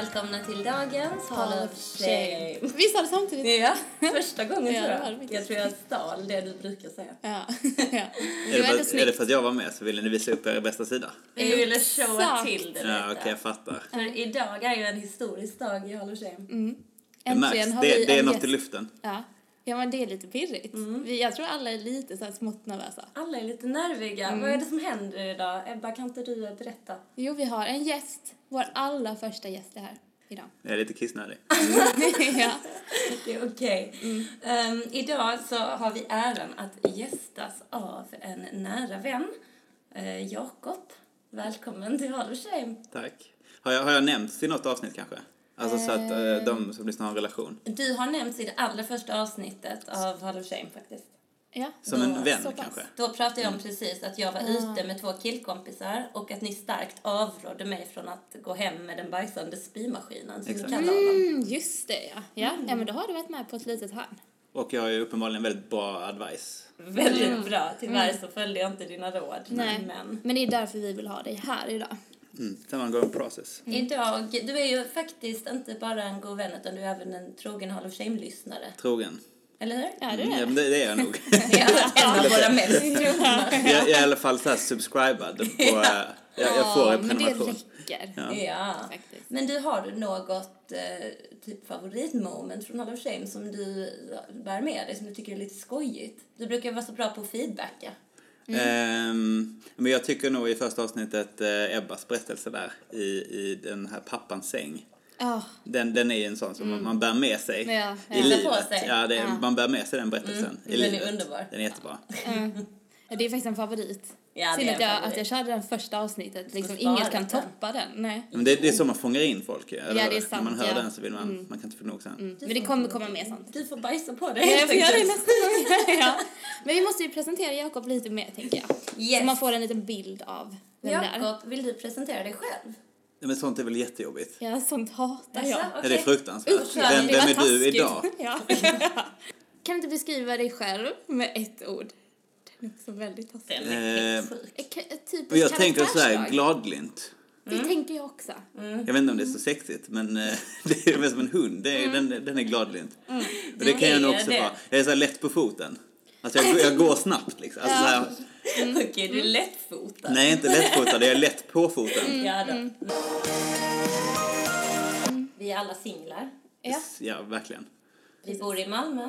Välkomna till dagens Hall of Shame. Vi sa det samtidigt. Ja, första gången Ja, tror det det jag. Jag tror jag stal det du brukar säga. Ja. ja. Det Är det, för, är det för att jag var med så ville ni visa upp er bästa sida? Vi ville showa Exakt. till det Ja, lite. okej, jag fattar. För idag är ju en historisk dag i Hall of Shame. Mm. Det märks. Äntligen har Det, vi det är en något gäst. i luften. Ja. Ja, men det är lite pirrigt. Vi, jag tror alla är lite så här smått nervösa. Alla är lite nerviga. Mm. Vad är det som händer idag? Ebba, kan inte du berätta? Jo, vi har en gäst. Vår allra första gäst är här idag. Jag är lite kissnödig. ja. Det är okej. Mm. Ehm, idag så har vi äran att gästas av en nära vän, uh, Jakob. Välkommen till Hall. Tack. Har jag, har jag nämnts i något avsnitt kanske? Alltså så att eh, de som lyssnar har en relation. Du har nämnts i det allra första avsnittet av Hall of Shame faktiskt. ja. Som Då- en vän så pass. kanske. Då pratade jag om precis att jag var ute med två killkompisar och att ni starkt avrådde mig från att gå hem med den bajsande spymaskinen som Exakt. ni kallar honom. Mm, just det, ja. Ja, ja, men då har du varit med på ett litet hörn. Och jag har ju uppenbarligen väldigt bra advice. Väldigt bra. Tyvärr så följde jag inte dina råd. Nej, Men men det är därför vi vill ha dig här idag. Mm. Sen ongoing process. idag, du är ju faktiskt inte bara en god vän utan du är även en trogen Hall of Shame-lyssnare. Trogen. Eller hur? Ja, det är Mm, ja, det. men det, det är jag nog. Ja, en av våra mest trogna. jag, är i alla fall så här subscribad på... eh, jag, jag får Ja, en men det prenumeration. räcker. Ja. Ja. Men du har du något eh, typ favoritmoment från Hall of Shame som du bär med dig som du tycker är lite skojigt? Du brukar vara så bra på att feedbacka. Ehm, men jag tycker nog i första avsnittet eh, Ebbas berättelse där i, i den här pappans säng. Ja, Den, den är en sån som man- man bär med sig Ja, ja. i livet. sig. Ja, det, är- Ja. man bär med sig den berättelsen i den är livet. underbar. Den är jättebra. Ja, det är faktiskt en favorit. Ja, Synd att jag, att jag körde den första avsnittet. Liksom, inget kan den. toppa den. Nej. Men det, det är så man fångar in folk. Eller? Ja, det är När sant, man hör ja. den så vill man, man kan inte få nog sen. Men det kommer komma mer sånt. Du får bajsa på dig Ja, jag får göra det nästa gång. ja. Men vi måste ju presentera Jakob lite mer, tänker jag. Yes. Så man får en liten bild av vem det är. Jakob, vill du presentera dig själv? Ja, men sånt är väl jättejobbigt. Ja, sånt hatar jag. Ja, det är fruktansvärt. Usch, vem det vem är du idag? Ja. kan du inte beskriva dig själv med ett ord? Också väldigt taskig. Den är helt Eh, sjuk. Typiskt Och jag tänker så här, gladglint. Det tänker jag också. Jag vet inte om det är så sexigt, men eh, det är mer som en hund. Det är, den, den är gladlynt. Och det kan jag nog också det. vara. Jag är så här lätt på foten. Alltså jag, jag går snabbt liksom. Alltså, så här, Okej, du är lättfotad. nej, inte lättfotad, jag är lätt på foten. Ja, då. Vi är alla singlar. Ja. Ja, verkligen. Vi bor i Malmö.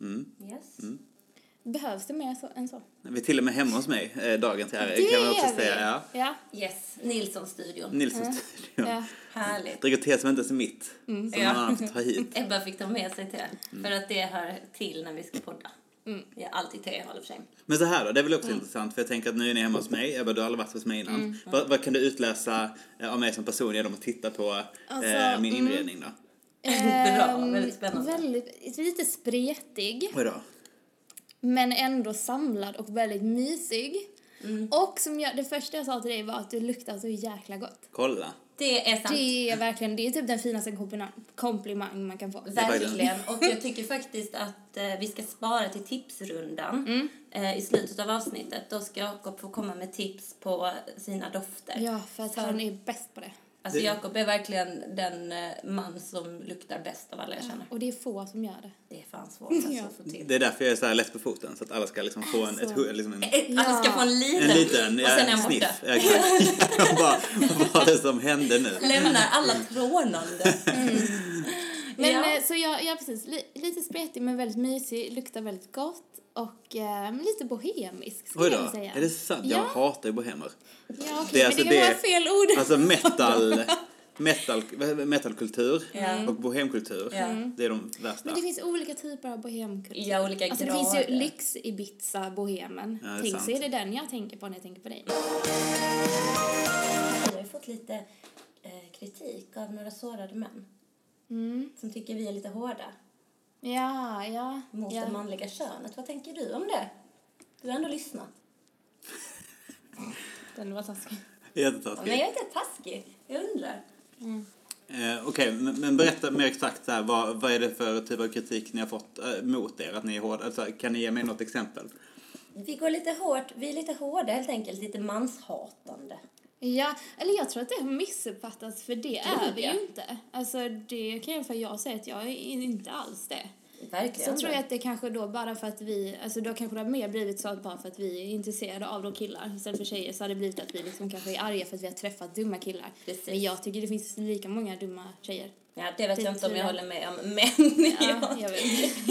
Mm. Yes. Behövs det mer så, än så? Vi är till och med hemma hos mig eh, dagen till ära, kan man också är vi. säga. Ja. Ja. Yes, Nilsson-studion. Nilssons studio. ja. Härligt. Dricker te som inte ens är mitt. Som Ja. någon annan får ta hit. Ebba fick ta med sig te. För att det hör till när vi ska podda. Mm. Vi har alltid te i of Shame. Men så här då, det är väl också intressant för jag tänker att nu är ni hemma hos mig, Ebba du har aldrig varit hos mig innan. Mm. Vad, vad kan du utläsa eh, av mig som person genom att titta på Alltså, eh, min mm. inredning då? Bra, Ehm, väldigt spännande. Väldigt, lite spretig, Oj då. Men ändå samlad och väldigt mysig. Mm. Och som jag, det första jag sa till dig var att du luktar så jäkla gott. Kolla. Det är sant. Det är verkligen, det är typ den finaste komplimang, man kan få. Verkligen. Och jag tycker faktiskt att eh, vi ska spara till tipsrundan Mm. eh, i slutet av avsnittet. Då ska Jakob få komma med tips på sina dofter. Ja, för att För- han är bäst på det. Alltså Det- Jakob är verkligen den eh, man som luktar bäst av alla jag känner. Och det är få som gör det. Det är fan svårt alltså Ja. att få till. Det är därför jag är så här lätt på foten, så att alla ska liksom få en, ett, hu- liksom en, Eh, Att du ska få en liten, en liten och sen är ja, han borta. Ja. Jag bara, vad var det som hände nu? Lämnar alla trånande. Men Ja. eh, så jag, ja precis, li, lite spretig men väldigt mysig, luktar väldigt gott och eh, lite bohemisk skulle Oj jag då, säga. är det sant? Jag Ja. hatar ju bohemer. Ja, okej, Det är men alltså det, det- var fel ord. Alltså metal, metal, metalkultur Ja. och bohemkultur, Ja. det är de värsta. Men det finns olika typer av bohemkultur. Ja, olika Alltså det grader. finns ju lyx-Ibiza-bohemen. Ja, det är Tänk sant. så är det den jag tänker på när jag tänker på dig. Vi har ju fått lite eh, kritik av några sårade män. Som tycker vi är lite hårda Ja, ja. mot ja. det manliga könet. Vad tänker du om det? Du har ändå lyssnat. Den var taskig. Jättetaskigt. Nej, jag är inte taskig. Jag undrar. Eh, Okej, men, men berätta mer exakt så här, vad, vad är det för typ av kritik ni har fått eh, mot er? Att ni är hårda? Alltså, kan ni ge mig något exempel? Vi går lite hårt, vi är lite hårda helt enkelt, lite manshatande. Ja, eller jag tror att det har missuppfattats för det är vi ju inte. Alltså det kan jag för jag säga att jag är inte alls det. Verkligen. Så tror jag att det kanske då bara för att vi, alltså då kanske det har mer blivit så att bara för att vi är intresserade av de killar istället för tjejer så har det blivit att vi liksom kanske är arga för att vi har träffat dumma killar. Precis. Men jag tycker det finns lika många dumma tjejer. Ja, det vet Det jag inte om jag håller med om, men Ja, jag,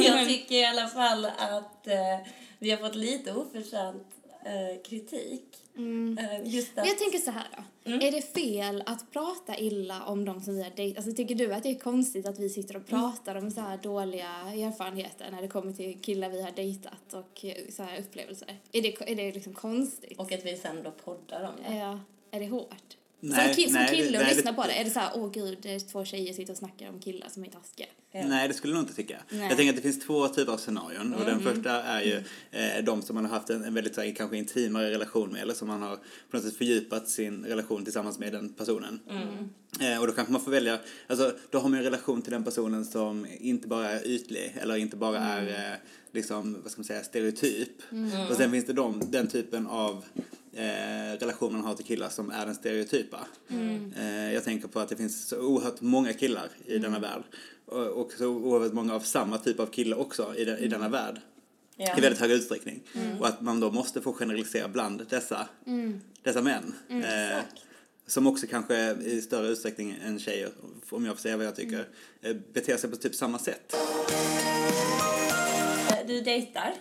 jag tycker i alla fall att eh, vi har fått lite oförtjänt eh, kritik. Eh, just Men att, jag tänker så här då. Mm. Är det fel att prata illa om de som vi har dejtat? Alltså tycker du att det är konstigt att vi sitter och Mm. pratar om så här dåliga erfarenheter när det kommer till killar vi har dejtat och eh, så här upplevelser? Är det, är det liksom konstigt? och att vi sen då poddar om det. Ja, är det hårt? Nej, som ki- som nej, kille och nej, det- lyssna på det, är det så här, åh gud, det är två tjejer sitter och snackar om killar som är taskiga? Ja. Nej, det skulle jag nog inte tycka. Nej. Jag tänker att det finns två typer av scenarion. Och den Mm. första är ju eh, de som man har haft en, en väldigt så här, kanske intimare relation med eller som man har på något sätt fördjupat sin relation tillsammans med den personen. Mm. Eh, och då kanske man får välja, alltså då har man en relation till den personen som inte bara är ytlig eller inte bara är eh, liksom, vad ska man säga, stereotyp. Och sen finns det de, den typen av eh, relation man har till killar som är den stereotypa. Eh, jag tänker på att det finns så oerhört många killar i denna värld. Och, och så oerhört många av samma typ av killar också i, den, i denna värld. Ja. I väldigt hög utsträckning. Och att man då måste få generalisera bland dessa, dessa män. Eh, Exakt. som också kanske i större utsträckning än tjejer, om jag får säga vad jag tycker, eh, beter sig på typ samma sätt. Eh, Du dejtar.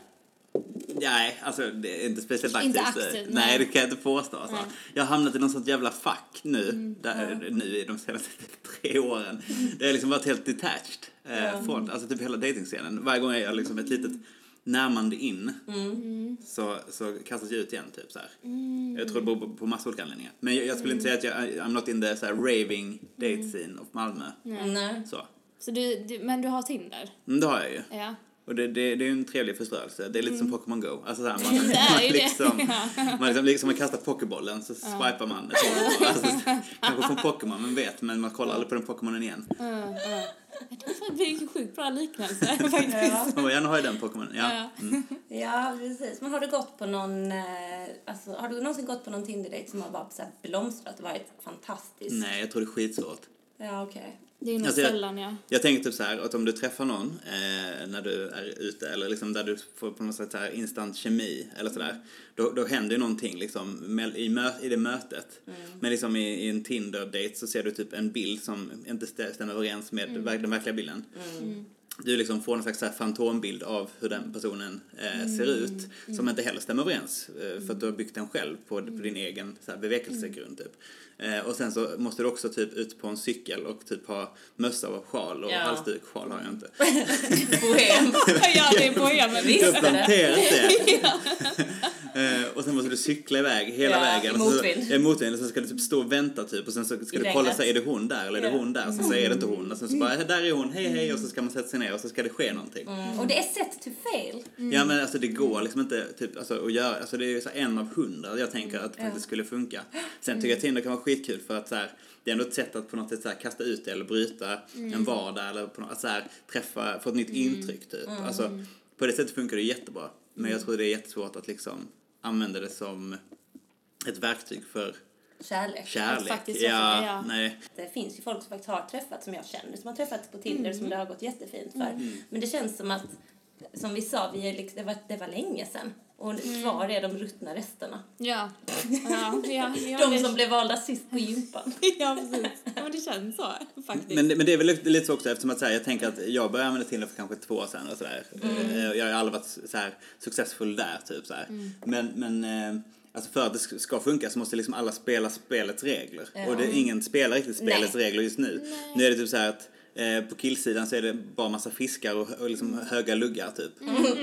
Nej, alltså det är inte speciellt aktivt. Inte aktivt, nej. nej. det kan jag inte påstå. Alltså. Jag har hamnat i något sånt jävla fack nu, Mm. där, nu i de senaste tre åren. Det har liksom varit helt detached eh, från alltså typ hela dejtingscenen. Varje gång jag gör liksom ett litet närmande in Mm. så, så kastas jag ut igen. Typ, så här. Jag tror det beror på, på massa olika anledningar. Men jag, jag skulle inte säga att jag I'm not in the så här, raving date Mm. scene of Malmö. Nej. Så. Så du, du, men du har Tinder? Men det har jag ju. Ja. Och det, det, det är ju en trevlig förströelse. Det är lite som Pokémon Go. Alltså så här, man, Mm. Man, liksom, man liksom, liksom man kastar pokébollen så swipar man. Alltså, kanske från Pokémon, man vet. Men man kollar aldrig på den Pokémonen igen. Det är en sjukt bra liknelse faktiskt. Ja. Man vill gärna ha ju den Pokémonen. Ja. Ja. Mm. ja, precis. Men har du gått på någon, eh, alltså, har du någonsin gått på någon Tinder-dejt som har bara så här blomstrat och varit fantastisk? Nej, jag tror det är skitsvårt. Ja, okej. Det är nog Alltså, jag- sällan ja. Jag tänker typ så här att om du träffar någon eh, när du är ute eller liksom där du får på något sätt så här instant kemi eller sådär. Då, då händer ju någonting liksom mell- i, mö, i det mötet. Men liksom i, i en Tinder-date så ser du typ en bild som inte stä- stämmer överens med verk- den verkliga bilden. Du liksom får en slags fantombild av hur den personen eh, ser ut som inte heller stämmer överens eh, för att du har byggt den själv på, på din egen så här, bevekelsegrund typ. Eh, och sen så måste du också typ ut på en cykel och typ ha mössa och sjal och Ja. halsduk, sjal har jag inte. Bohem. Ja, det är bohemen. Visst. Jag har planterat det. Eh, och sen måste du cykla iväg hela Ja, vägen. Och så, i motvind. Och så ska du typ stå och vänta typ. Och sen så ska I du kolla så är det hon där eller är det hon där? Så, så är det inte hon. Och sen så bara, där är hon, hej hej. Och så ska man sätta sig ner och så ska det ske någonting. Och det är set to fail. Ja men alltså det går liksom inte typ, alltså, att göra, alltså det är ju så en av hundra jag tänker att det faktiskt skulle funka. Sen tycker jag Tinder kan vara skitkul för att så här, det är ändå ett sätt att på något sätt så här, kasta ut det eller bryta en vardag eller på något, att så här, träffa, få ett nytt intryck typ. Alltså, på det sättet funkar det jättebra. Men jag tror det är jättesvårt att liksom använda det som ett verktyg för Kärlek. kärlek. faktiskt ja, träffa, ja. nej. Det finns ju folk som faktiskt har träffat, som jag känner, som har träffat på Tinder som det har gått jättefint för. Mm. Men det känns som att, som vi sa, vi är liksom, det, var, det var länge sedan. Och Mm. kvar är de ruttna resterna. Ja. Ja, ja, ja, De som blev valda sist på gympan. Ja, precis. Ja, men det känns så faktiskt. Men, men det är väl lite, så också eftersom att så här, jag tänker att jag började använda Tinder för kanske två år sedan och sådär. Eh, Jag har aldrig varit så här successfull där typ så här. Men, men eh, alltså för att det ska- funka så måste liksom alla spela spelets regler. Och det, ingen spelar riktigt spelets Nej. regler just nu. Nu är det typ så här att eh, på killsidan så är det bara massa fiskar och, och liksom höga luggar typ.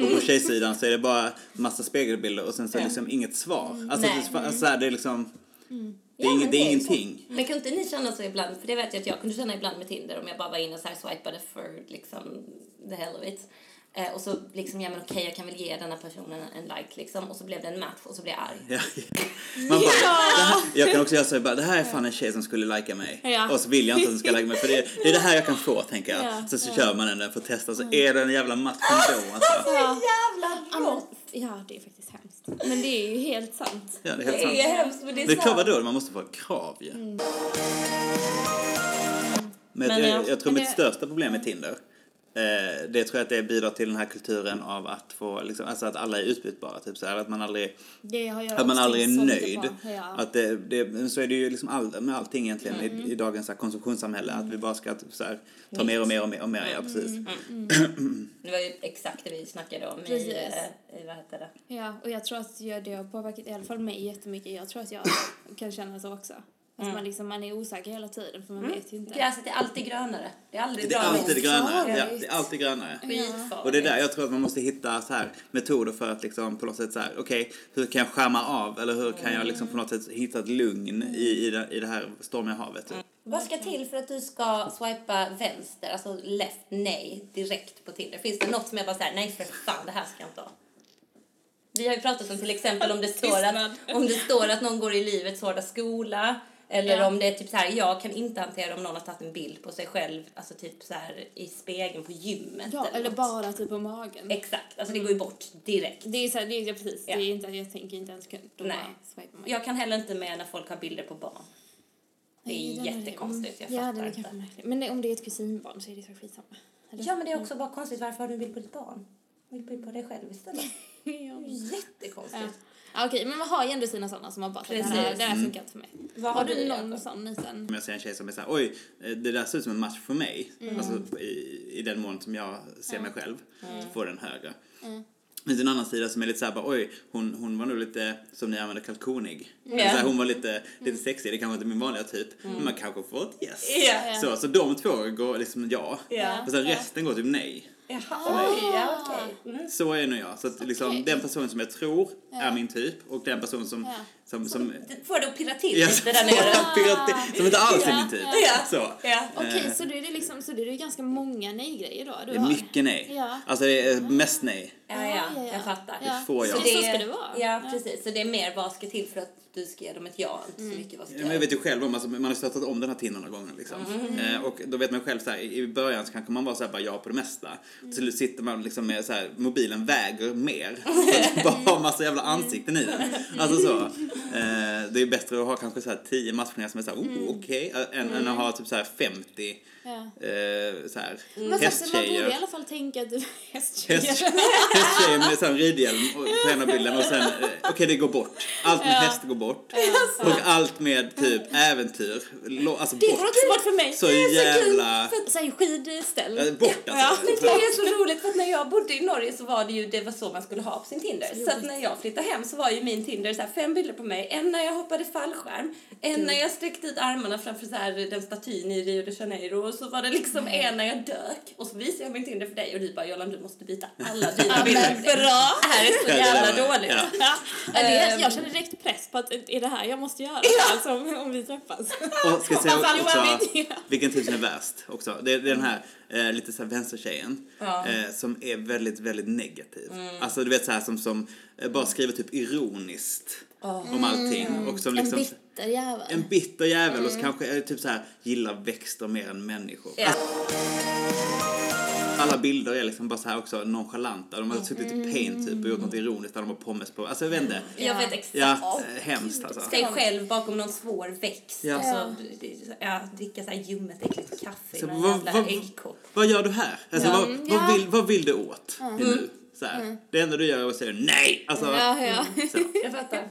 Och på tjejsidan så är det bara massa spegelbilder och sen så liksom inget svar. Alltså, Nej. det, alltså så här, det är liksom, det är, Ja, ing, men det är ingenting. Men kan inte ni känna så ibland, för det vet jag att jag kunde känna ibland med Tinder om jag bara var inne och så här swipade för liksom the hell of it. Eh, och så liksom, ja men okej jag kan väl ge denna personen en like liksom. Och så blev det en match och så blev jag arg. Ja. Man bara, det här, jag kan också göra så bara, det här är fan en tjej som skulle lika mig. Ja. Och så vill jag inte att den ska lika mig för det, det är det här jag kan få tänker jag. Ja. Så, så kör man den där för att testa så är det en jävla match ändå. Alltså. Ja. Jävla Ja, men, ja, det är faktiskt hemskt. Men det är ju helt sant. Ja, det är helt Det sant. är hemskt men det är Det är klart vadå, man måste få krav ju. Men, Men jag, ja, jag tror men mitt det- största problem med Tinder, eh, det tror jag att det bidrar till den här kulturen av att få, liksom, alltså att alla är utbytbara, typ så här, att man aldrig, att man aldrig är nöjd. Ja. Att det, det, så är det ju liksom all, med allting egentligen Mm. i, i dagens här, konsumtionssamhälle, att vi bara ska typ, så här, ta mer och mer och mer och mer, ja precis. Mm. Det var ju exakt det vi snackade om i, Precis. eh, i vad heter det? Ja, och jag tror att jag, det har påverkat i alla fall mig jättemycket. Jag tror att jag kan känna så också. Att man, liksom, man är osäker hela tiden för man vet ju inte. Gräset är alltid grönare. Det är aldrig Det är alltid grönare. Ja, det är alltid grönare. Skitfarligt. Och det är där jag tror att man måste hitta så här metoder för att liksom på något sätt så här, okej, hur kan jag skärma av eller hur kan jag liksom på något sätt hitta ett lugn i, i, det, i det här stormiga havet? Typ. Vad ska till för att du ska swipa vänster, alltså left, nej, direkt på Tinder? Finns det något som jag bara säger nej för fan, det här ska jag inte ha? Vi har ju pratat om till exempel om det står att, om det står att någon går i livets hårda skola eller Ja. om det är typ så här, jag kan inte hantera om någon har tagit en bild på sig själv, alltså typ så här i spegeln på gymmet Ja, eller något. bara typ på magen. Exakt, alltså det går ju bort direkt. Det är så här, det är precis. Ja. Det är inte, jag tänker inte ens kunna Nej. bara. Jag kan heller inte med när folk har bilder på barn. Det är Nej, jättekonstigt, jag ja, fattar är inte. Men det, om det är ett kusinbarn så är det så skitsamma. Eller? Ja, men det är också bara konstigt. Varför har du en bild på ditt barn? Vill bild på dig själv istället? ja. Det jättekonstigt. Ja. Okej, men man har ju ändå sina sådana som har bara det här, Precis. det här funkar inte för mig. Vad har har du någon Jakob? sån liten? Om jag ser en tjej som är så här, oj, eh, det där ser ut som en match för mig. Mm. Alltså i, i den mån som jag ser mig själv, Mm. så får den högre. Det finns en annan sida som är lite så här, bara, oj, hon, hon var nog lite, som ni använder, kalkonig. Ja. Så här, hon var lite, lite sexig, det kanske inte är min vanliga typ, men man kanske får ett yes. Ja. Så, så de två går liksom ja. Ja. Och sen resten går typ nej. Jaha, oj, ja okej. Mm. Så är nog jag. Så att liksom, Okej. den personen som jag tror är min typ och den person som. Som, som, Det Får det att pirra till Ja, lite där nere. som inte alls är min typ. Ja. Så. Ja. Okej, Eh. så då är det liksom, så det är ganska många nej-grejer då du Det är har? mycket nej. Ja. Alltså det är mest nej. Ja, ja, Ja, ja, ja. jag fattar. Ja. får jag. Så, så ska det vara? Ja, precis. Så det är mer vad ska till för att du ska ge dem ett ja, inte så mycket vad ska men jag vet ju själv om, alltså, man har startat om den här Tinder några gånger liksom. Eh, och då vet man själv så här, i början så kanske man bara så här, bara ja på det mesta. Så sitter man liksom med så här, mobilen väger mer. Att bara ha massa jävla ansikten i den. Alltså så. Eh, det är bättre att ha kanske så här 10 matchningar som är så här, oh okej, eh, än, än att ha typ så här 50 Ja. eh, så här Men faktiskt, man borde i hästtjejer. alla fall tänka att du hästtjejer. Häst, hästtjejer med sån ridhjälm och- på ena bilden och sen, eh, okej det går bort. Allt med häst går bort. Och allt med typ äventyr, lo- alltså Det går bort. också bort för mig. Så jävla... Så här, skidställ. eh, Bort Ja. alltså. Men det är så roligt för att när jag bodde i Norge så var det ju det var så man skulle ha på sin Tinder. Så att när jag flyttade hem så var ju min Tinder så här fem bilder på mig. En när jag hoppade fallskärm, en när jag sträckte ut armarna framför så här den statyn i Rio de Janeiro och så var det liksom en när jag dök. Och så visade jag min Tinder för dig och du bara Jollan du måste byta alla dina bilder. Bra! Det här är så Ja, jävla dåligt. ja. Ja, det, Ehm. jag känner direkt press på att är det här jag måste göra alltså, om, om vi träffas. Och ska säga också vilken som är värst också. Det är den här eh, lite så här vänstertjejen Ja. eh, som är väldigt, väldigt negativ. Mm. Alltså du vet så här som, som eh, bara skriver typ ironiskt om allting. Och som En liksom, bitter jävel. en bitter jävel Mm. och så kanske är typ så här gillar växter mer än människor. Ja. Alltså, alla bilder är liksom bara så här också nonchalanta. De har suttit i paint typ och gjort något ironiskt där de har pommes på. Alltså jag vet inte. Jag vet exakt. Ja, hemskt alltså. Sig själv bakom någon svår växt. Ja. Och så, ja, dricka så här ljummet äckligt kaffe Så i någon vad- jävla vad- äggkopp. Vad gör du här? Alltså, vad, Mm, vad, ja. vill, vad vill du åt nu? Så här. Det enda du gör är att säga nej. Alltså, Ja, ja. Så. Jag fattar.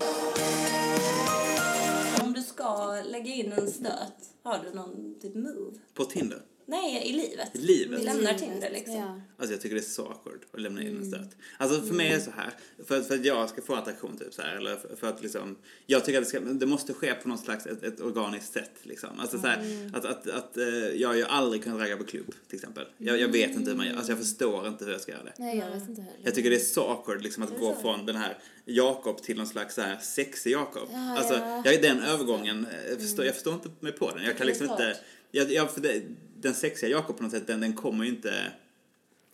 Om du ska lägga in en stöt, har du någon typ move? På Tinder. Nej, i livet. I livet. Vi lämnar Tinder liksom. Ja. Alltså jag tycker det är så awkward att lämna in en stöt. Alltså för mig är det så här, för, att- för att jag ska få attraktion typ så här, eller för, för att liksom, jag tycker att det, ska, det måste ske på något slags, ett, ett organiskt sätt liksom. Alltså så här, att, att, att eh, jag har ju aldrig kunnat ragga på klubb till exempel. Jag, jag vet inte hur man gör, alltså jag förstår inte hur jag ska göra det. Nej, jag vet inte heller. Jag tycker det är så awkward liksom att gå från den här Jakob till någon slags så här sexig Jakob. Ja, alltså, ja. jag, den övergången, eh, jag förstår, jag förstår inte mig på den. Jag kan är liksom inte, jag, jag, för det, den sexiga Jakob på något sätt, den, den kommer ju inte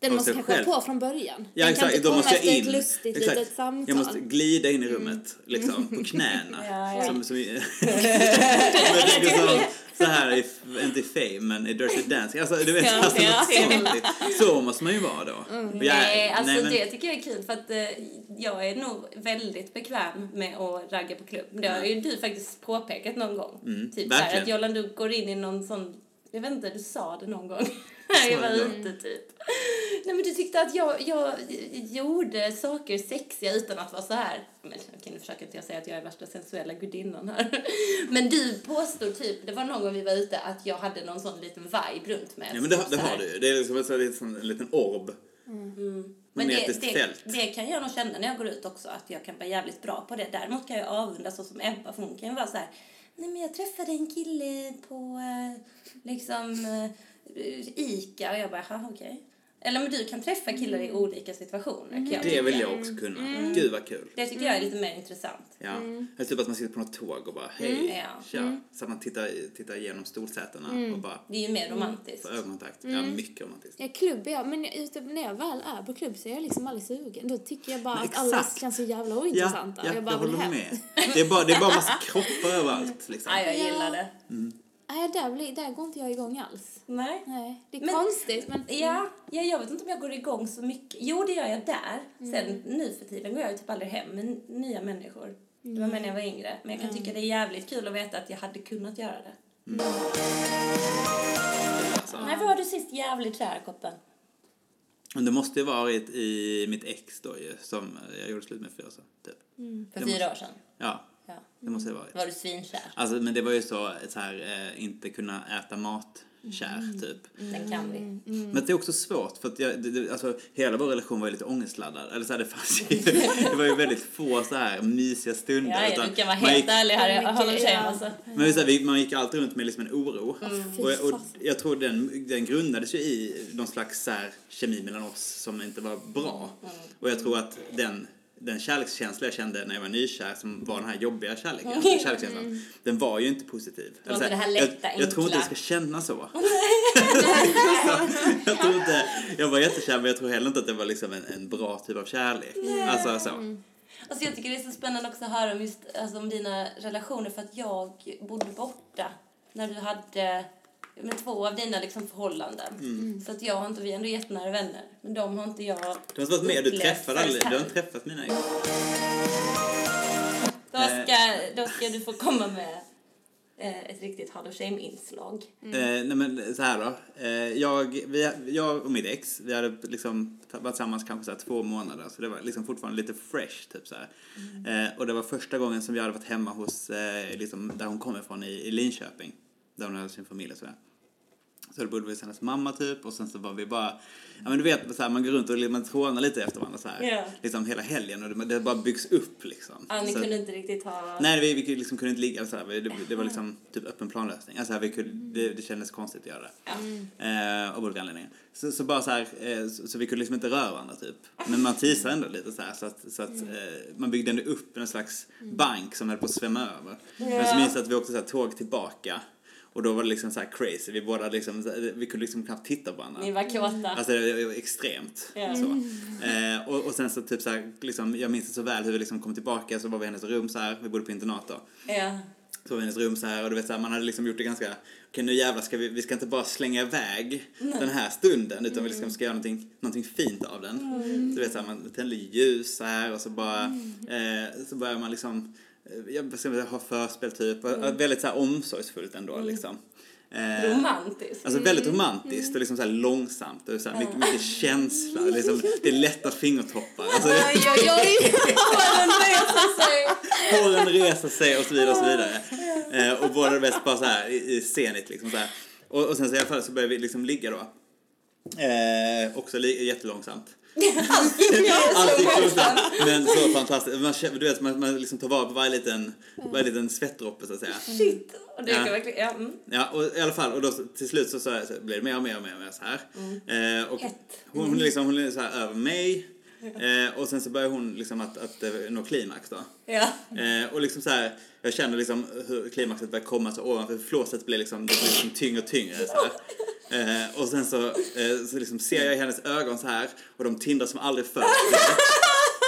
Den måste kanske själv. på från början. Ja den exakt, kan inte då komma måste jag in. ett lustigt exakt. litet samtal. Mm. Jag måste glida in i rummet, liksom, på knäna. Ja, ja. Som, som i, jag tänker så, här, i, inte i Fame, men i Dirty Dancing. Alltså, du vet, Ja, alltså, ja. sånt. Så måste man ju vara då. Och jag- Nej, alltså nej, men- det tycker jag är kul för att eh, jag är nog väldigt bekväm med att ragga på klubb. Det har ju du faktiskt påpekat någon gång. Mm, typ så här, verkligen. att Jollan du går in i någon sån, jag vet inte, du sa det någon gång när jag var ute typ. Nej men du tyckte att jag, jag gjorde saker sexiga utan att vara så här. Men okej nu försöker inte jag säga att jag är värsta sensuella gudinnan här. Men du påstod typ, det var någon gång vi var ute att jag hade någon sån liten vibe runt mig. Ja men det, det har du ju. Det är liksom en, sån, liten- en liten orb. Men det, Magnetiskt det, fält. det kan jag nog känna när jag går ut också, att jag kan vara jävligt bra på det. Däremot kan jag avundas så som Ebba, för hon kan ju vara så här, nej men jag träffade en kille på eh, liksom eh, Ica och jag bara, jaha okej. Eller men du kan träffa killar i olika situationer. kan jag Det tycka. vill jag också kunna. Gud vad kul. Det tycker jag är lite mer intressant. Ja. Eller typ att man sitter på något tåg och bara hej, Ja. tja. Så att man tittar, tittar igenom stolsätena och bara Det är ju mer romantiskt. får ögonkontakt. Ja, mycket romantiskt. Ja, klubb är jag, men ute, när jag väl är på klubb så är jag liksom aldrig sugen. Då tycker jag bara Men att alla exakt. känns så jävla Ja, ointressanta. ja jag jag bara vill håller hem. med. Det är bara, det är bara massa kroppar överallt. Liksom. Ja, jag Ja. gillar det. Nej, där, blir, där går inte jag igång alls. Nej. Nej, det är Men- konstigt men... Ja, ja, jag vet inte om jag går igång så mycket. Jo, det gör jag där. Sen nu för tiden går jag ju typ aldrig hem med nya människor. Det var med när jag var yngre. Men jag kan tycka det är jävligt kul att veta att jag hade kunnat göra det. Alltså. Nej, var du sist jävligt kär, Koppen? Men det måste ju varit i mitt ex då ju, som jag gjorde slut med för år sedan. Typ. För Det fyra år sedan? Ja, Ja. det måste det varit. Var du svinkär? Alltså, men det var ju så, så här, eh, inte kunna äta mat kär, typ. Den kan vi. Men det är också svårt för att jag, det, det, alltså, hela vår relation var ju lite ångestladdad. Eller så här, det fanns ju, det var ju väldigt få så här mysiga stunder. Ja, ja, utan du kan vara man helt gick, ärlig här. Jag håller med alltså. men så här, vi, man gick alltid runt med liksom en oro. fy Och, och fasen. jag tror den, den grundades ju i någon slags så här, kemi mellan oss som inte var bra. Och jag tror att den den kärlekskänsla jag kände när jag var nykär som var den här jobbiga kärleken, kärlekskänslan, den var ju inte positiv. var Eller så inte här, det här lätta, jag, jag tror inte jag ska känna så. jag tror inte, jag var jättekär men jag tror heller inte att det var liksom en, en bra typ av kärlek. Alltså så. Alltså jag tycker det är så spännande också att höra om just alltså, om dina relationer för att jag bodde borta när du hade med två av dina liksom, förhållanden. Mm. Så att jag har inte, vi är ändå jättenära vänner. Men de har inte jag Du har varit med, du träffade aldrig, du har inte träffat mina ex. Då ska, då ska du få komma med eh, ett riktigt hard och shame-inslag. Eh, nej men så här då. Eh, jag, vi, jag och mitt ex, vi hade liksom varit tillsammans kanske så två månader så det var liksom fortfarande lite fresh typ så här. Eh, och det var första gången som jag hade varit hemma hos, eh, liksom, där hon kommer ifrån i, i Linköping. Där hon hade sin familj och sådär. Så då bodde vi hos hennes mamma typ och sen så var vi bara, ja men du vet så här, man går runt och man trånar lite efter varandra så här. Ja. Liksom hela helgen och det, det bara byggs upp liksom. Ja, ni Så- kunde inte riktigt ha... Nej, vi, vi liksom kunde inte ligga så här. Det, det var liksom typ öppen planlösning. Alltså här, vi kunde, det, det kändes konstigt att göra det. Ja. Eh, av olika anledningar. Så, så bara så här, eh, så, så vi kunde liksom inte röra varandra typ. Men man teasade ändå lite så här så att, så att eh, man byggde ändå upp en slags bank som höll på att svämma över. Men så minns jag att vi åkte så här tåg tillbaka. Och då var det liksom så här crazy. Vi båda liksom, vi kunde liksom knappt titta på varandra. Ni var kåta. Alltså det var extremt. Ja. Så. Eh, och, och sen så typ så här, liksom, jag minns det så väl hur vi liksom kom tillbaka så var vi i hennes rum så här, vi bodde på internat då. Ja. Så var vi i hennes rum så här och du vet så här, man hade liksom gjort det ganska, okej nu jävlar ska vi, vi ska inte bara slänga iväg den här stunden utan vi liksom ska göra någonting, någonting fint av den. Du vet så här, man tänder ljus så här och så bara, eh, så börjar man liksom, jag ska säga, ha förspel typ, och, väldigt så här omsorgsfullt ändå liksom. Eh, Romantiskt. Alltså väldigt romantiskt och liksom så här långsamt och så här mycket, mycket känsla. Liksom, det är lätta fingertoppar. Alltså, det, Oj, oj, oj! Håren reser sig. håren reser sig och så vidare och så vidare. Eh, och båda är bäst bara så här i, i scenigt liksom så här. Och, och sen så i alla fall så börjar vi liksom ligga då. Eh, också li- jättelångsamt. Alltid långsamt. Men så fantastiskt. Man, känner- du vet, man, man liksom tar vara på varje liten, varje liten svettdroppe så att säga. Shit. Och det Ja. verkligen... Ja, mm. Ja, och i alla fall, och då så- till slut så, så, så blir det mer och mer och mer, och mer så här. Eh, och Hett. hon, hon, är liksom, hon är så här över mig. Eh, och sen så börjar hon liksom att, att eh, nå klimax då. Ja. Eh, och liksom så här, jag känner liksom hur klimaxet börjar komma så ovanför flåset blir liksom, det blir liksom tyngre och tyngre så. Eh, och sen så, eh, så liksom ser jag i hennes ögon så här och de tindrar som aldrig förr.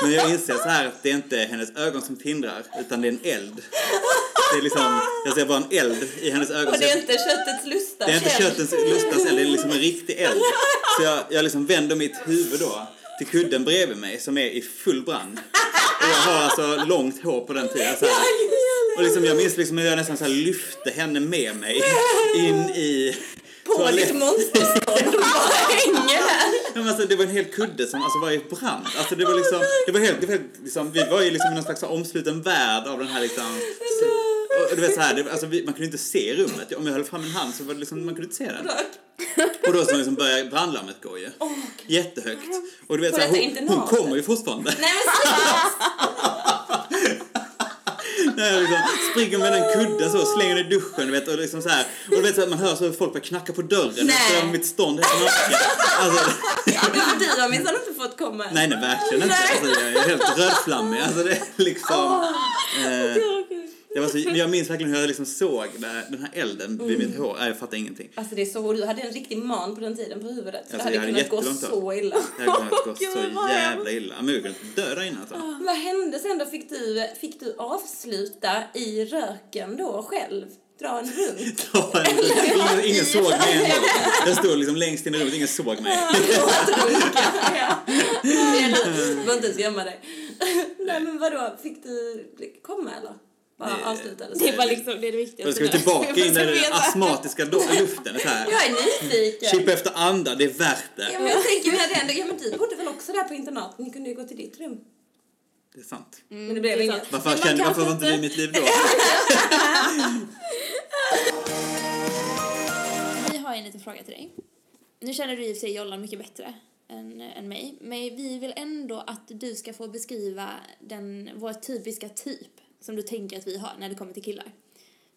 Men jag inser så här att det är inte hennes ögon som tindrar utan det är en eld. Det är liksom, jag ser bara en eld i hennes ögon. Och det är inte köttets lusta det är inte köttens lustas eld, det är liksom en riktig eld. Så jag, jag liksom vänder mitt huvud då till kudden bredvid mig som är i full brand. Och jag har alltså långt hår på den tiden. Så här. Och liksom, jag minns liksom hur jag nästan så lyfte henne med mig in i På ditt monsterstånd och alltså, det var en hel kudde som alltså, var i brand. Alltså, det var liksom, det var helt, det var helt liksom, vi var liksom i någon slags omsluten värld av den här liksom... Och, du vet så här, det, alltså, vi, man kunde inte se rummet. Om jag höll fram en hand så var det liksom, man kunde inte se den. Och då så liksom började brandlarmet gå ju. Jättehögt. Och du vet så här, hon, hon kommer ju fortfarande. Nej men liksom springer med den kudden så, slänger den i duschen du vet, och liksom så här. Och du vet så här, man hör så hur folk börjar knacka på dörren. Är mitt stånd helt naken. Alltså, du har minsann inte fått komma nej, nej, verkligen inte. Alltså, jag är helt rödflammig. Alltså, det är liksom... Eh, det var så, jag minns verkligen hur jag liksom såg den här elden vid mitt hår. Nej, jag fattar ingenting. Alltså det är så, du hade en riktig man på den tiden på huvudet. Så Alltså, det hade hade kunnat gå så illa. Det hade kunnat gå så jävla illa. Men jag kunde dö där inne alltså. Vad hände sen då? Fick du, fick du avsluta i röken då själv? Dra en runt? Ja, ingen, ingen såg mig ändå. Jag stod liksom längst in i rummet, ingen såg mig. Du behöver inte ens gömma dig. Nej men vadå, fick du komma eller? Bara? Det var liksom det, är det viktigaste. ska vi tillbaka in i den astmatiska luften. Så här. Jag är nyfiken. Chippa efter andra, det är värt Ja, det. men jag tänker vi hade ändå, ja men du bodde väl också där på internat? Ni kunde ju gå till ditt rum. Det är sant. Men det blev inget. Varför, kände, varför var inte du i mitt liv då? Vi har en liten fråga till dig. Nu känner du i och för sig Jollan mycket bättre än, än mig. Men vi vill ändå att du ska få beskriva den, vår typiska typ som du tänker att vi har när det kommer till killar.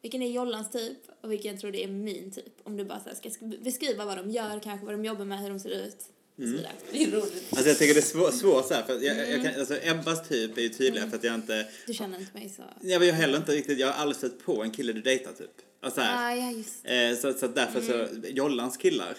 Vilken är Jollans typ och vilken tror du är min typ? Om du bara så ska sk- beskriva vad de gör, kanske vad de jobbar med, hur de ser ut vidare. Det är roligt. Alltså jag tycker det är svårt, svårt så här, för jag, jag kan, alltså Ebbas typ är ju tydligare för att jag inte, Du känner inte mig så... jag har heller inte riktigt, jag har aldrig stött på en kille du dejtar typ. Alltså här, Ah, ja, just Eh, så, så därför så, Mm. Jollans killar,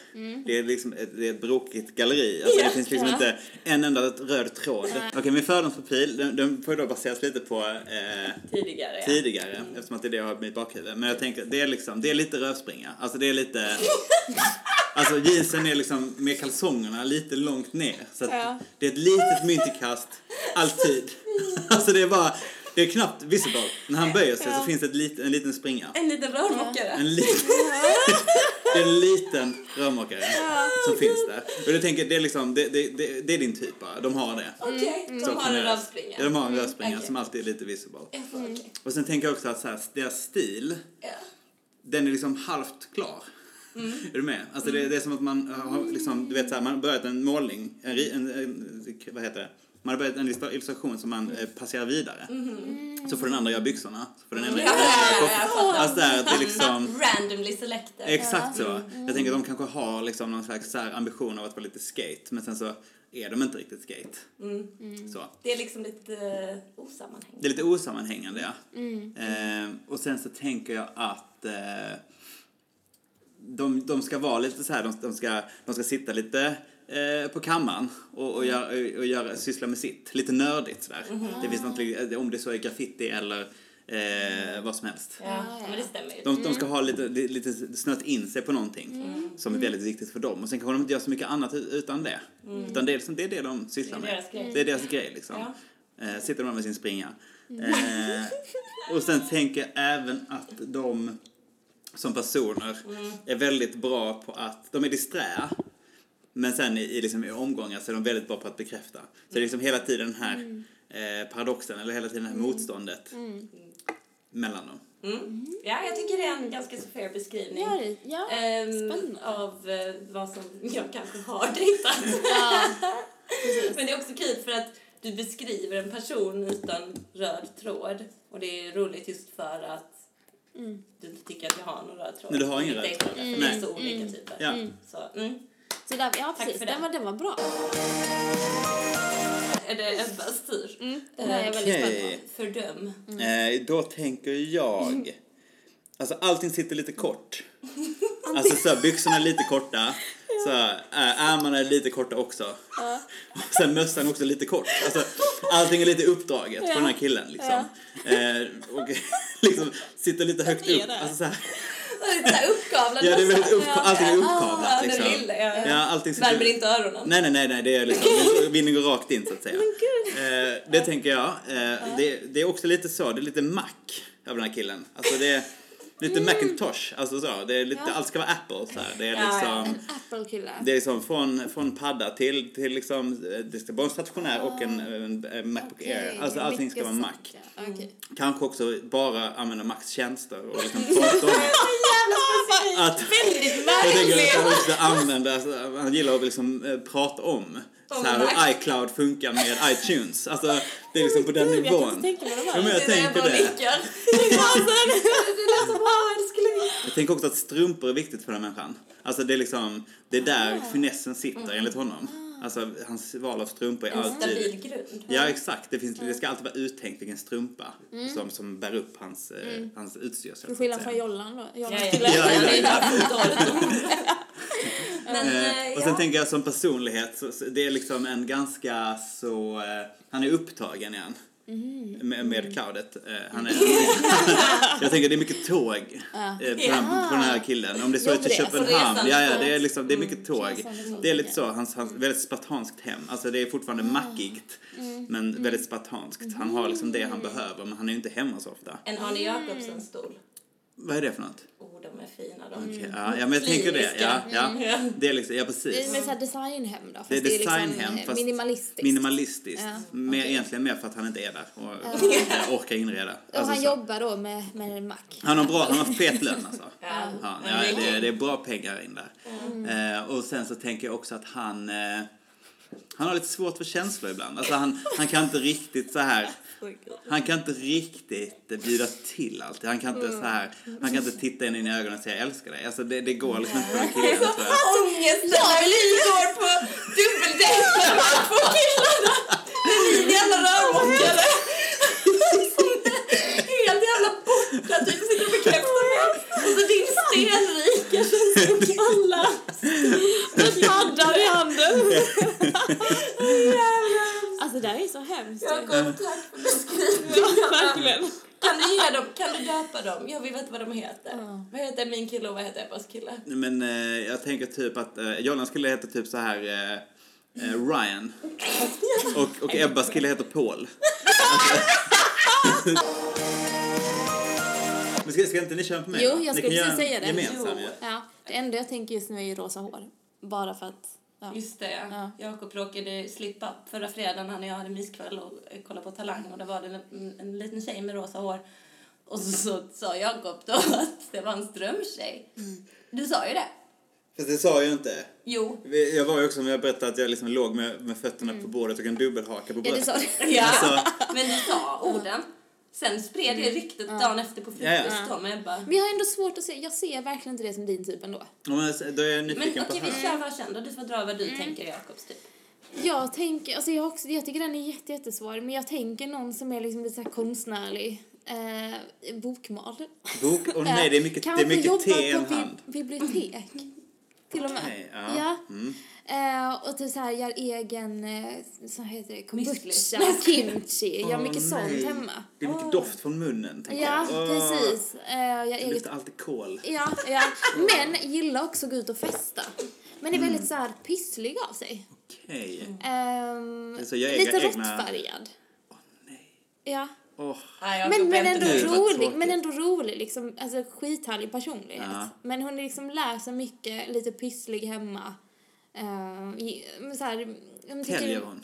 det är liksom ett, det är ett brokigt galleri. Alltså det finns liksom Ja. inte en enda röd tråd. Okej, min fördomsprofil, den, den får ju då baseras lite på eh, Tidigare ja. tidigare, eftersom att det är det jag har i mitt bakhuvud. Men jag tänker, det är liksom, det är lite rövspringa. Alltså det är lite... Alltså jeansen är liksom med kalsongerna lite långt ner. Så att Ja. det är ett litet myntikast, alltid. Alltså det är bara, det är knappt visible. När han böjer sig så finns det ett lit, en liten springa. En liten rörmokare. En är en liten rörmokare som finns där. Och jag tänker, det är liksom, det, det, det, det är din typ bara. De har det. Okej, Så de har en rövspringa. Ja, de har en rörspringa okej. som alltid är lite visible. Okej. Och sen tänker jag också att så här, deras stil, Ja. den är liksom halvt klar. Är du med? Alltså det, det är som att man har liksom, du vet så här, man börjat en målning, en, en, en vad heter det? Man har börjat en illustra- illustration som man eh, passerar vidare. Så får den andra göra byxorna, så får den ena Ja, ja. Alltså där, det är liksom... Randomly selected. Exakt så. Jag tänker att de kanske har liksom någon slags så ambition av att vara lite skate, men sen så är de inte riktigt skate. Så. Det är liksom lite uh, osammanhängande. Det är lite osammanhängande, ja. Eh, och sen så tänker jag att eh, de, de ska vara lite så här, de, de, ska, de ska sitta lite eh, på kammaren och, och, göra, och göra, syssla med sitt. Lite nördigt sådär. Det finns något, om det så är graffiti eller eh, vad som helst. Ja, men det stämmer ju. De, de ska ha lite, li- lite snöat in sig på någonting som är väldigt viktigt för dem. Och sen kanske de inte gör så mycket annat ut- utan det. Utan det är, liksom, det är det de sysslar Det är med. deras grej. Det är deras grej liksom. Eh, sitter de med sin springa. Eh, och sen tänker jag även att de som personer är väldigt bra på att, de är disträ. Men sen i, i, liksom, i omgångar så är de väldigt bra på att bekräfta. Så det är liksom hela tiden den här eh, paradoxen, eller hela tiden det här motståndet mellan dem. Mm. Ja, jag tycker det är en ganska så fair beskrivning. Ja, det, ja. Ehm, av eh, vad som jag kanske har dejtat. ja. Men det är också kul för att du beskriver en person utan röd tråd. Och det är roligt just för att du inte tycker att jag har någon röd tråd. Nej, du har ingen röd tråd. För det är så olika typer. Ja. Så, mm. Så där, ja, Tack precis. för Den det. var, den var bra. Är det Ebbas tur? Mm, den här är jag väldigt på. Fördöm. Eh, då tänker jag... Alltså allting sitter lite kort. Alltså så här, byxorna är lite korta, så här, äh, ärmarna är lite korta också. Och sen mössan är också lite kort. Alltså, allting är lite uppdraget på den här killen liksom. Eh, och liksom sitter lite högt är upp. Alltså, så här, uppkavlad ja, det är väldigt upp, allting är Ah, uppkavlat den liksom. lilla, ja, ja. Allting sitter- Värmer inte öronen. Nej, nej, nej, nej, det är liksom, vinden går rakt in så att säga. Eh, det tänker jag. Eh, det, det är också lite så, det är lite Mac av den här killen. Alltså det lite Macintosh, alltså så. Det är lite, Ja. allt ska vara Apple så här. Det är Ja, liksom... Apple-kille. Det är liksom från, från padda till, till liksom, eh, det ska vara en stationär och en, en, en Macbook Air. Alltså allting ska vara Mac. Okej. Kanske också bara använda Macs tjänster och liksom prata om att Väldigt märkligt. han alltså, han gillar att liksom eh, prata Om så hur iCloud funkar med iTunes. Alltså det är liksom på den Gud, jag kan inte nivån. tänka mig de Ja, här. men jag Det är tänker det. nickar. Det lät som ah, älskling. Jag tänker också att strumpor är viktigt för den människan. Alltså det är liksom, det är där finessen sitter enligt honom. Alltså hans val av strumpor är En alltid... stabil grund. Ja exakt, det, finns, det ska alltid vara uttänkt vilken strumpa som, som bär upp hans, eh, hans utstyrsel. så Till skillnad från Jollan då. Jollan Ja, ja, Ja, ja, det är ja. Men, Eh, eh, och sen ja. tänker jag som personlighet, så, så det är liksom en ganska så, eh, han är upptagen igen. Med, med cloudet. Eh, han är, jag tänker det är mycket tåg eh, på, den, på den här killen. Om det är så Jo, till det är- Köpenhamn, ja, ja det är liksom, det är mycket tåg. Känns som det är lite så, hans, hans väldigt spartanskt hem. Alltså det är fortfarande mackigt, men väldigt spartanskt. Han har liksom det han behöver, men han är ju inte hemma så ofta. En Arne Jacobsen-stol. Vad är det för något? Oh, de är fina de. Okej, Ja, ja, men jag tänker det. Ja, ja. Ja. Det är liksom, ja Det är precis. så här designhem då. Det är det är designhem, liksom fast minimalistiskt. Minimalistiskt. Ja, mer, okej. Egentligen mer för att han inte är där och inte orkar inreda. och Alltså, han så. jobbar då med, med en mack. han har bra, han har fet lön alltså. Ja. Ja, det- det, är bra pengar in där. Eh, och sen så tänker jag också att han, eh, han har lite svårt för känslor ibland. Alltså han, han kan inte riktigt så här han kan inte riktigt bjuda till alltid. Han kan inte så här, han kan inte titta in i ögonen och säga jag älskar dig. Alltså det, det går liksom inte för den killen tror jag. Ångesten när vi går på dubbeldejt med de här två killarna. Är jävla rörmokare. Helt jävla borta, typ sitter och bekräftar mig. Och så din stenrika känns kalla. Med paddar i handen. alltså det här är så hemskt. ju. Jakob, tack för beskrivningen. Ja, verkligen. Kan du ge dem, kan du döpa dem? Jag vill veta vad de heter. Vad heter min kille och vad heter Ebbas kille? Men eh, jag tänker typ att eh, Jollan skulle heta typ så här eh, eh, Ryan. Och, och Ebbas kille heter Paul. Men ska, ska inte ni köra på mig Jo, jag skulle precis säga det. Gemensam, Jo. ja. Ja, det enda jag tänker just nu är ju rosa hår. Bara för att... Ja. Just det, Ja. Jakob råkade slippa förra fredagen och jag hade myskväll och kollade på Talang och det var det en, en liten tjej med rosa hår. Och så, så sa Jakob då att det var en strömtjej. Du sa ju det. Fast det sa jag ju inte. Jo. Jag var ju också med och berättade att jag liksom låg med, med fötterna på bordet och en dubbelhaka på Ja, det bröstet. sa du. Ja, Alltså- men du sa orden. Sen spred det ryktet dagen efter på frukost då med Ebba. Men jag har ändå svårt att se, jag ser verkligen inte det som din typ ändå. Ja, men Då är jag Men okej, på vi kör varsin då. Du får dra vad du tänker Jakobs typ. Jag tänker, alltså jag, också, jag tycker den är jätte, jättesvår, men jag tänker någon som är liksom lite så här konstnärlig. Eh, bokmal. Bok, och nej, det är mycket, det är Kanske mycket jobbar te i en på bi- hand. bibliotek. Till och med. Ja. Ja. Mm. Eh, och typ så här, gör egen, eh, så heter det, kombucha, kimchi, gör Åh, mycket sånt hemma. Det är mycket doft från munnen. tänker Ja, jag. Åh, precis. Eh, gör Det eget luktar alltid kol. Ja, ja. Men gillar också att gå ut och festa. Men är väldigt så här pysslig av sig. Okej. Ehm, Alltså, jag äger lite egna- råttfärgad. Nej. Ja. Åh. Nej, Jakob, Men, men ändå nu. Gud, vad rolig, tråkigt. men ändå rolig liksom, alltså skithärlig personlighet. Ja. Men hon är liksom lär sig mycket, lite pysslig hemma. Ehm, i- men så här, jag tycker- Täljer hon?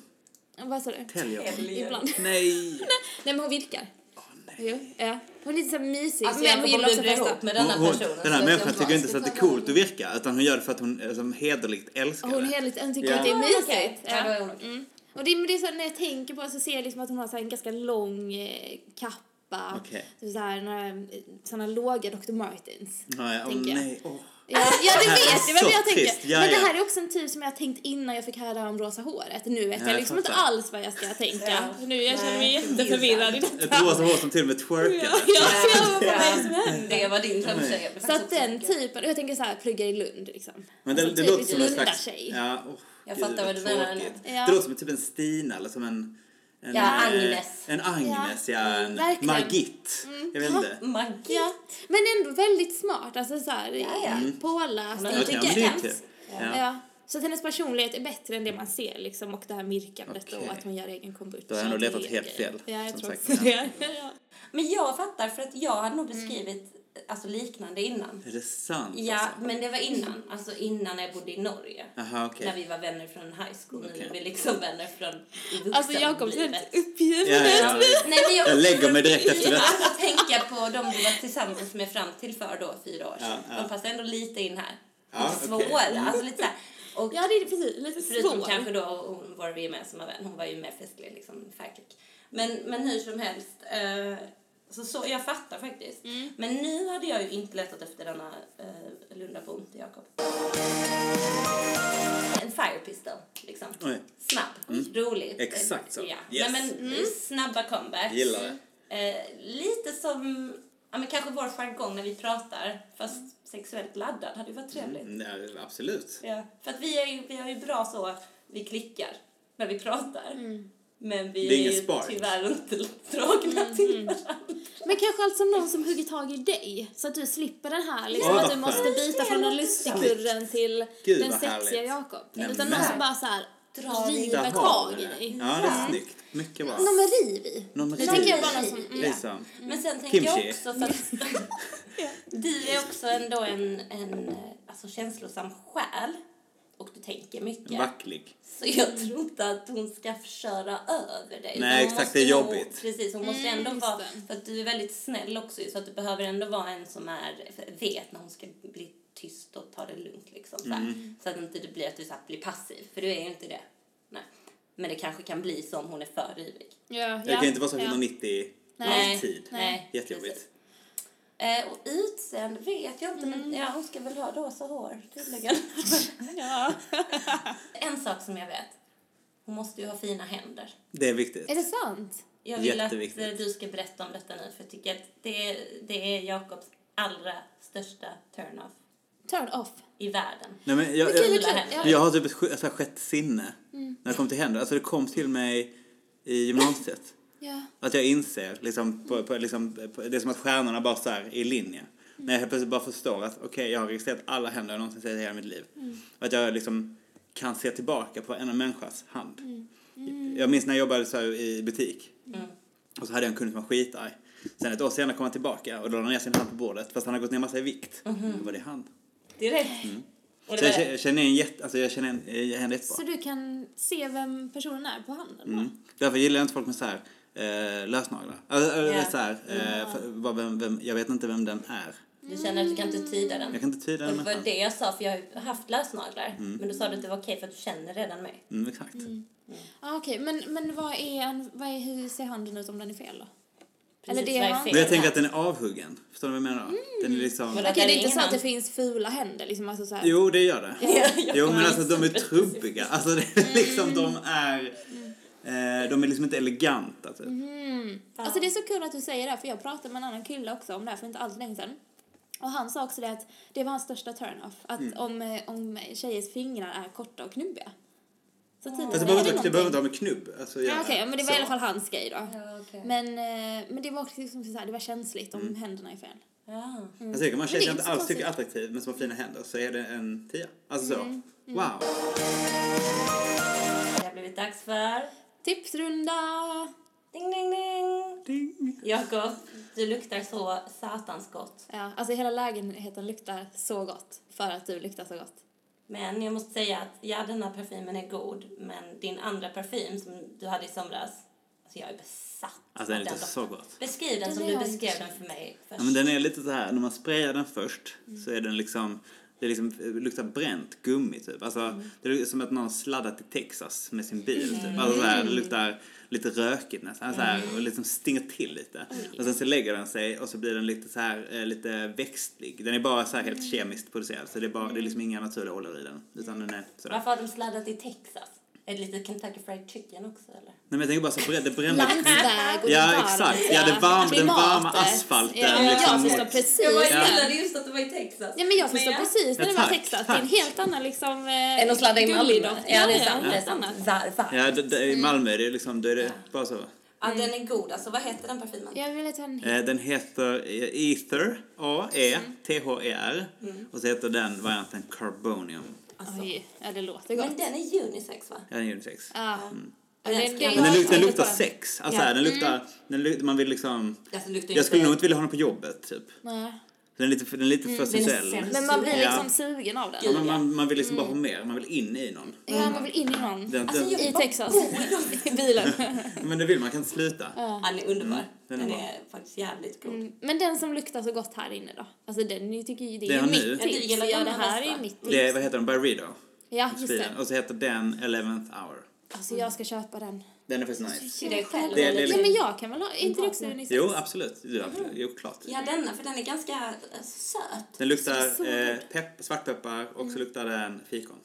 Vad sa du? Täljer hon? Ibland. Nej. Nej men hon virkar. Åh, nej. Jo, ja. Hon är lite så här mysig, Alltså, men hon gillar också att festa. med denna Hon, hon, personen den här människan jag tycker inte så att det är coolt att virka utan hon gör det för att hon eh, som hederligt älskar Hon, det. hon tycker Ja. att det är Ja, mysigt. Ja, då är hon okej. Mm. Och det, men det är så, när jag tänker på det så ser jag liksom att hon har så en ganska lång eh, kappa. Okej. Så så här, några, såna låga Dr. Martens. Nej, åh tänker jag. nej. Åh. Ja, ja det vet jag, men Så jag tänker. ja, men det här är också en typ som jag har tänkt innan jag fick höra om rosa håret. Nu vet Ja, jag jag liksom inte alls vad jag ska tänka. Ja. Nu jag känner mig jätteförvirrad i Ett detta. rosa hår som till och med twerkade. Ja, ja, ja, vad det Ja, det var din drömtjej. Så att den typen, jag tänker så här, plugga i Lund liksom. Men det, Alltså det låter typiskt som en slags... Lunda-tjej. Ja, oh, Jag fattar vad du menar. Det låter som typ en Stina eller som en... en Ja, Agnes. En Agnes, ja. En verkligen. Margit. Jag vet inte. Magi. Ja, men ändå väldigt smart. Alltså så här, Ja, ja. Mm. påläst. Intelligens. kul. Ja. Ja. Ja. Så att hennes personlighet är bättre än det man ser liksom och det här myrkandet Okej. och att hon gör egen kombucha. Då har jag nog Det letat helt fel, Ja, jag tror sagt. det. Ja. Men jag fattar för att jag hade nog beskrivit alltså, liknande innan. Är det sant? Ja, alltså? men det var innan. Alltså innan jag bodde i Norge. Jaha, okej. När vi var vänner från high school. Nu Okej. är vi liksom vänner från i Alltså Jakob ser helt uppgiven Ja, ut. ja. Nej, men jag, Jag lägger mig direkt efter det. Alltså tänka på de du var tillsammans med fram till för då fyra år sedan. Ja, ja. De passar ändå lite in här. Ja, lite svåra. Mm. Alltså lite så här. Och Ja, det är precis. Lite förutom svår. kanske då hon, vår gemensamma vän. Hon var ju mer festlig liksom. Färgklick. Men, men hur som helst. Eh, så, så jag fattar faktiskt. Mm. Men nu hade jag ju inte letat efter denna eh, Lundabon till Jakob. En fire pistol, liksom. Oj, Snabb, rolig. Exakt så. Ja. Yes. Nej, men, eh, Snabba comebacks. gillar det. Eh, lite som, ja men kanske vår jargong när vi pratar, fast sexuellt laddad hade ju varit trevligt. Mm, ja, absolut. Ja. För att vi är ju, vi är ju bra så, vi klickar när vi pratar. Men vi Det är är, ingen ju spark. tyvärr inte dragna till varandra. Men kanske alltså någon som hugger tag i dig så att du slipper den här liksom Åh, att du måste byta från den lustigkurren till Gud, den sexiga. Jakob. Utan någon som bara så här Drar i- river tag i det. dig. Ja, det är snyggt. Mycket bra. Någon med riv i. Någon med riv. tänker jag bara någon som... Det är Mm. Men sen tänker jag Kimchi. också för att du är också ändå en, en eh, alltså, känslosam själ och du tänker mycket. Vacklig. Så jag tror inte att hon ska köra över dig. Nej, exakt, det är nog- jobbigt. Precis, hon måste Mm, ändå vara, det. för att du är väldigt snäll också så att du behöver ändå vara en som är, vet när hon ska bli tyst och ta det lugnt liksom. Så. Mm. så att inte det blir att du så här, blir passiv, för du är ju inte det. Nej. Men det kanske kan bli så om hon är för ivrig. Ja, ja, kan inte vara så ja. 190 Nej. alltid. Nej, Jättejobbigt. precis. Eh, och utseende vet jag inte, Mm. men ja, hon ska väl ha rosa hår tydligen. Ja. en sak som jag vet, hon måste ju ha fina händer. Det är viktigt. Är det sant? Jag vill att Jätteviktigt. eh, du ska berätta om detta nu för jag tycker att det är, det är Jakobs allra största turn-off Turn off. i världen. Nej, men jag, jag, jag- Ja. jag har typ ett här sjätte sinne Mm. när det kommer till händer. Alltså det kom till mig i gymnasiet. Ja. Att jag inser, liksom, på, på, liksom, på, det är som att stjärnorna bara så här i linje. När jag helt plötsligt bara förstår att okej, jag har registrerat alla händer jag någonsin sett i hela mitt liv. Och att jag liksom kan se tillbaka på en människas hand. Jag minns när jag jobbade så i butik. Och så hade jag en kund som var skitarg. Sen ett år senare kom han tillbaka och då la ner sin hand på bordet fast han hade gått ner massa i vikt. Då var det han. Direkt. Och Så det jag, känner igen jätte, alltså jag känner en, henne jättebra. Så du kan se vem personen är på handen? Mm. Därför gillar jag inte folk med så här eh, lösnaglar. Alltså, äh, Ja. så här, eh, för, vad, vem, vem, jag vet inte vem den är. Du känner att du kan inte tyda den. Jag kan inte tyda den det var det jag sa, för jag har haft lösnaglar. Men då sa du att det var okej för att du känner redan mig. Mm, exakt. Ah, Okej, men, men vad är en, vad är, hur ser handen ut om den är fel då? Precis, Eller det är han- fel Men jag tänker att den är avhuggen. Förstår du vad jag menar? Den är liksom... Men Okej, det är inte så att det finns fula händer liksom, alltså så här. Jo, det gör det. Jo, men alltså de är trubbiga. Alltså det är liksom, de är... Eh, de är liksom inte eleganta typ. Mm. Alltså det är så kul att du säger det, för jag pratade med en annan kille också om det här för inte allt länge sedan. Och han sa också det att det var hans största turn-off, att Mm. om, eh, om tjejers fingrar är korta och knubbiga. Så tydligen Fast det är behöver, inte, det behöver inte ha med knubb. Alltså, Ja, okej, men det var Så. i alla fall hans grej då. Ja, okej. Men, eh, men det var också liksom så här, det var känsligt om Mm. händerna är fel. Ja. Alltså, kan man är som inte alls tycker attraktiv men som har fina händer så är det en tia. Alltså så. Mm. Wow. Det har blivit dags för... Tipsrunda! Ding, ding, ding! Ding. Jakob, du luktar så satans gott. Ja, alltså hela lägenheten luktar så gott för att du luktar så gott. Men jag måste säga att ja, den här parfymen är god. Men din andra parfym som du hade i somras, alltså jag är besatt Alltså den inte så gott. Beskriv den Den som du beskrev den för mig först. Ja, men den är lite så här, när man sprayar den först så är den liksom Det är liksom, det luktar bränt gummi typ. Alltså, Det är som att någon sladdat i Texas med sin bil typ. Alltså, så här, det luktar lite rökigt nästan. Så här, och liksom stinger till lite. Och sen så lägger den sig och så blir den lite så här, eh, lite växtlig. Den är bara så här helt kemiskt producerad. Så det är, bara, det är liksom inga naturliga oljor i den. Utan den är sådär. Varför har de sladdat i Texas? Är det lite Kentucky Fried Chicken också eller? Nej men jag tänker bara så det brände Landsväg och Ja, exakt. Ja, det varm- den varma asfalten, Ja, liksom jag förstår precis. Jag gillade just att det var i Texas. Ja men jag förstår precis när Ja, det var tack, Texas. Det är en helt annan liksom... Eh, Än att sladda i Malmö. Ja, det är sant. Det är sant. annat. Varför? Ja, det, det, i Malmö är det liksom, då är det bara så. Ja, den är god. Alltså, vad heter den parfymen? Jag vill ta en Eh, Den heter eh, Ether, A-E-T-H-E-R. Och så heter den varianten Carbonium. Alltså. Oj, ja det låter gott. Men den är unisex va? Ja, den är unisex. Ja. Ja, Den den, den luktar sex. Alltså, Ja. den luktar, den luk, man vill liksom... Alltså, luktar Jag skulle inte- nog inte vilja ha den på jobbet, typ. Nej. Den är lite för, den är lite för den är sensuell. sen- Men man blir Ja. liksom sugen av den. Ja, men man, man vill liksom bara ha mer, man vill in i någon. Ja, man vill in i någon. Den, Alltså, den, I Texas. I bilen. men det vill man, kan inte sluta. Han är underbar. den den är är, bra. faktiskt jävligt god. Mm, Men den som luktar så gott här inne då? Alltså den jag tycker ju det Det är har mitt nu. Ja, tips. Ja, det den här är mitt tips. Det är, vad heter den? Byredo. Ja, just det. Och så heter den 11th hour. Alltså jag ska köpa den. Den är faktiskt nice. Till dig själv. Det- det är Ja men jag kan väl ha, är inte det också unisex? Jo, absolut. Jo, absolut. jo klart. Ja, denna, för den är ganska eh, söt. Den luktar eh, pepp, svartpeppar och så luktar den fikon.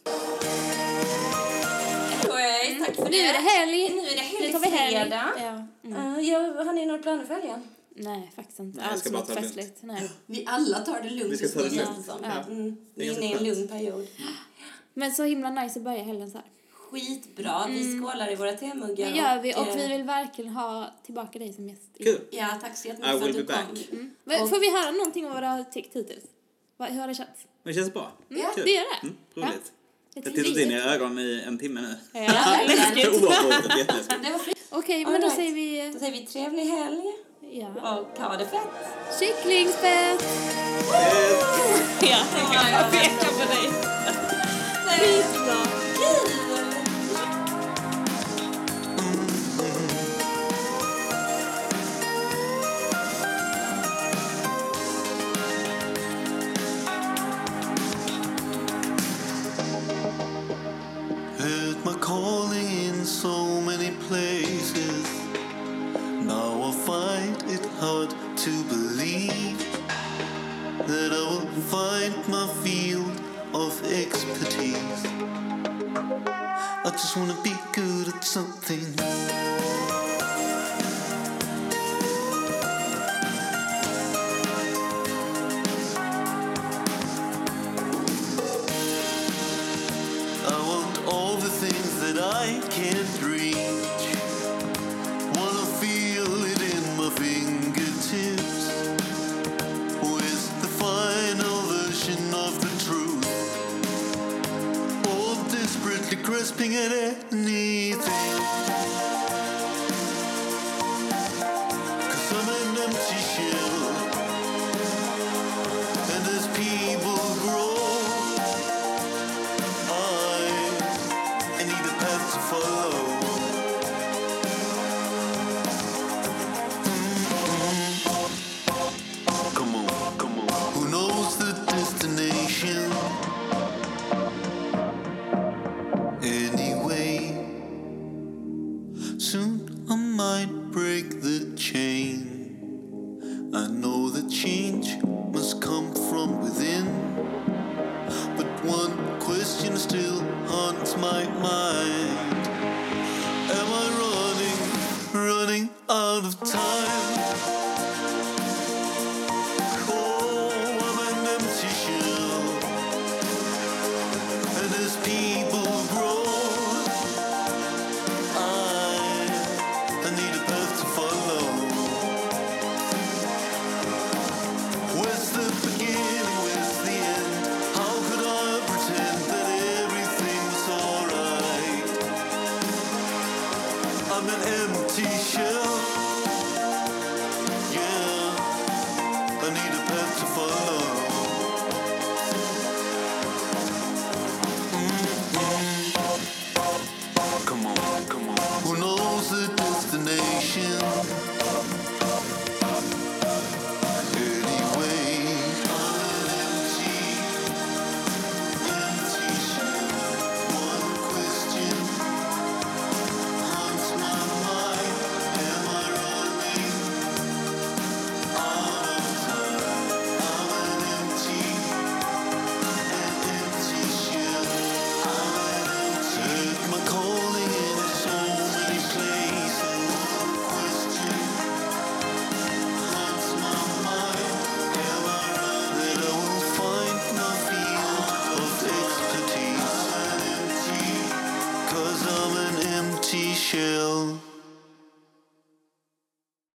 Anyway, tack för Nu är det helg. Nu är det helg, Nu tar vi helg. Ja. Mm. Uh, ja, har ni några planer för helgen? Nej, faktiskt inte Nej, alls ska bara något ta det lugnt. festligt. Nej. Vi alla tar det lugnt Vi ska ta det lugnt. det som. Ja. Mm. Det Vi är är inne i en lugn period. Men så himla nice att börja helgen så här. Skitbra. Vi skålar i våra temuggar. Det gör vi och eh, vi vill verkligen ha tillbaka dig som gäst. Kul! Ja, tack så jättemycket för att du back. kom. Men Och- Får vi höra någonting om vad du har tyckt hittills? Hur har det känts? Det känns bra. Ja, Kul. det gör det. Mm, roligt. Ja. Jag har tittat in i era ögon i en timme nu. Ja, läskigt. Oavbrutet, jätteläskigt. Okej, men då right. säger vi Då säger vi trevlig helg ja. och ha det fett. kycklingspett. Ja, jag pekar på dig. Skitbra. singing it